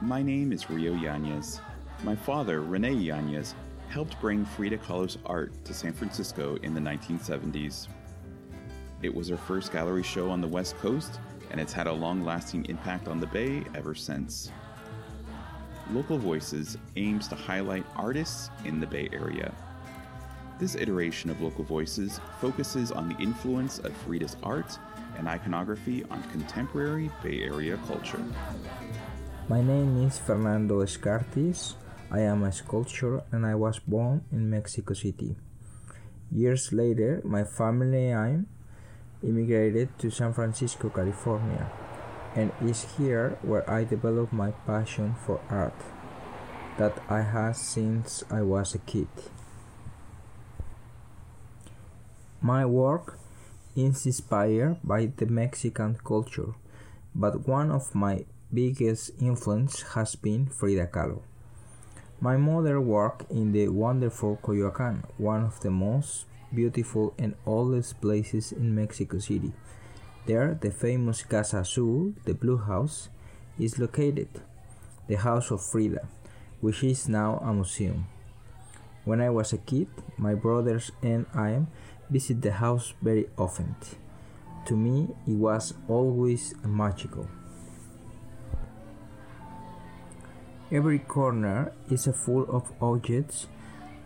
My name is Rio Yanez. My father, Rene Yanez, helped bring Frida Kahlo's art to San Francisco in the 1970s. It was her first gallery show on the West Coast, and it's had a long lasting impact on the Bay ever since. Local Voices aims to highlight artists in the Bay Area. This iteration of Local Voices focuses on the influence of Frida's art and iconography on contemporary Bay Area culture. My name is Fernando Escartiz. I am a sculptor and I was born in Mexico City. Years later, my family and I immigrated to San Francisco, California, and it's here where I developed my passion for art that I had since I was a kid. My work is inspired by the Mexican culture, but one of my biggest influence has been Frida Kahlo. My mother worked in the wonderful Coyoacan, one of the most beautiful and oldest places in Mexico City. There, the famous Casa Azul, the Blue House, is located, the house of Frida, which is now a museum. When I was a kid, my brothers and I visit the house very often. To me, it was always magical. Every corner is full of objects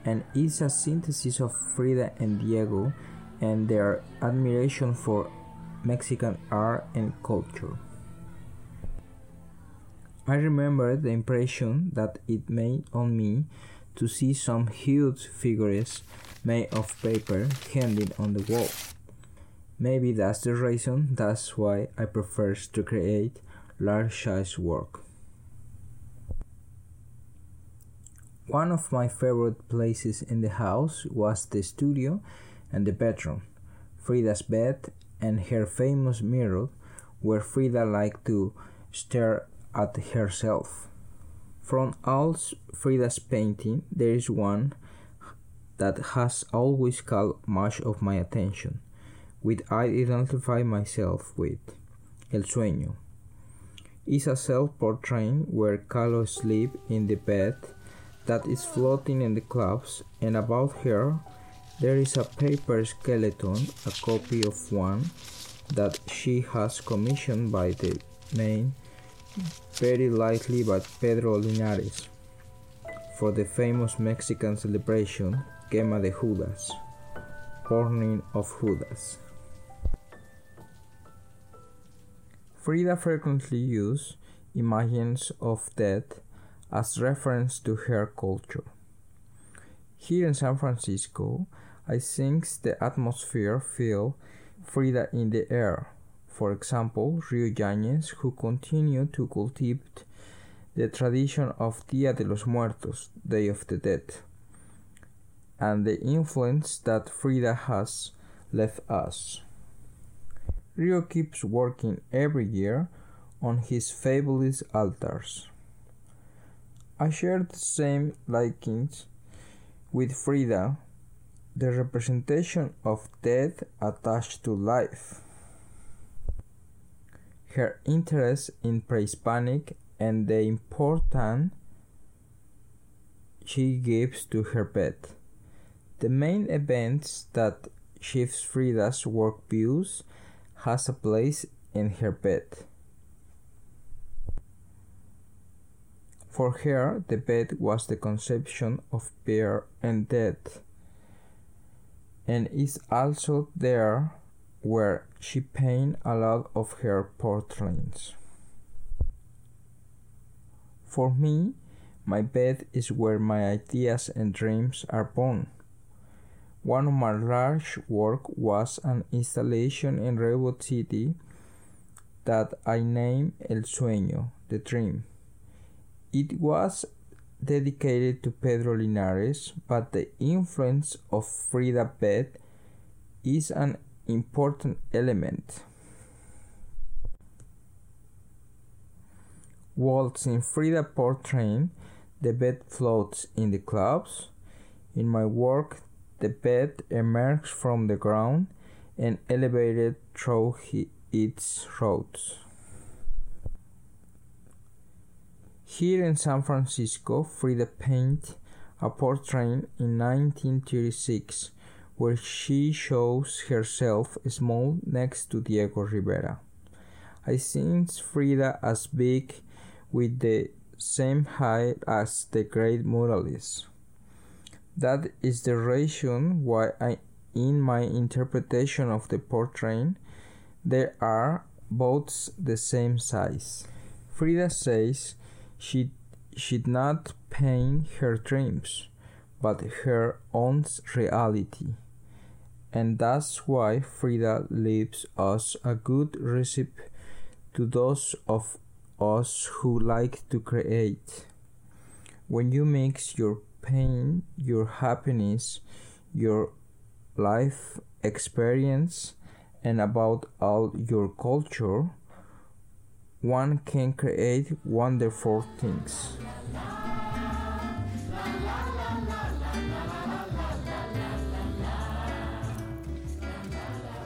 and is a synthesis of Frida and Diego and their admiration for Mexican art and culture. I remember the impression that it made on me to see some huge figures made of paper hanging on the wall. Maybe that's the reason that's why I prefer to create large size work. One of my favorite places in the house was the studio and the bedroom. Frida's bed and her famous mirror, where Frida liked to stare at herself. From all Frida's painting, there is one that has always caught much of my attention, which I identify myself with. El Sueño is a self-portrait where Kahlo sleeps in the bed that is floating in the clouds, and above her there is a paper skeleton, a copy of one that she has commissioned by the name very likely by Pedro Linares for the famous Mexican celebration Quema de Judas, Burning of Judas. Frida frequently used images of death as reference to her culture. Here in San Francisco, I think the atmosphere feel Frida in the air. For example, Rio Yanez, who continue to cultivate the tradition of Dia de los Muertos, Day of the Dead, and the influence that Frida has left us. Rio keeps working every year on his fabulous altars. I share the same likings with Frida, the representation of death attached to life. Her interest in pre-Hispanic and the importance she gives to her bed. The main events that shifts Frida's work views has a place in her bed. For her, the bed was the conception of fear and death, and is also there where she painted a lot of her portraits. For me, my bed is where my ideas and dreams are born. One of my large work was an installation in Redwood City that I named El Sueño, the dream. It was dedicated to Pedro Linares, but the influence of Frida Beth is an important element. In Frida portrait, the bed floats in the clouds. In my work, the bed emerges from the ground and elevated through its roads. Here in San Francisco, Frida painted a portrait in 1936 where she shows herself small next to Diego Rivera. I think Frida as big with the same height as the great muralist. That is the reason why I, in my interpretation of the portrait they are both the same size. Frida says she should not paint her dreams, but her own reality. And that's why Frida leaves us a good recipe to those of us who like to create. When you mix your pain, your happiness, your life experience, and about all your culture, one can create wonderful things.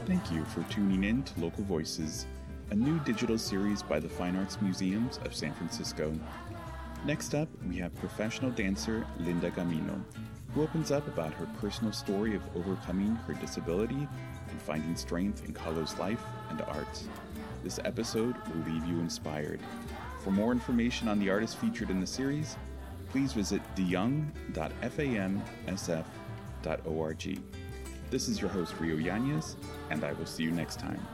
Thank you for tuning in to Local Voices, a new digital series by the Fine Arts Museums of San Francisco. Next up, we have professional dancer Linda Gamino, who opens up about her personal story of overcoming her disability and finding strength in Kahlo's life and art. This episode will leave you inspired. For more information on the artists featured in the series, please visit deyoung.famsf.org. This is your host, Rio Yanez, and I will see you next time.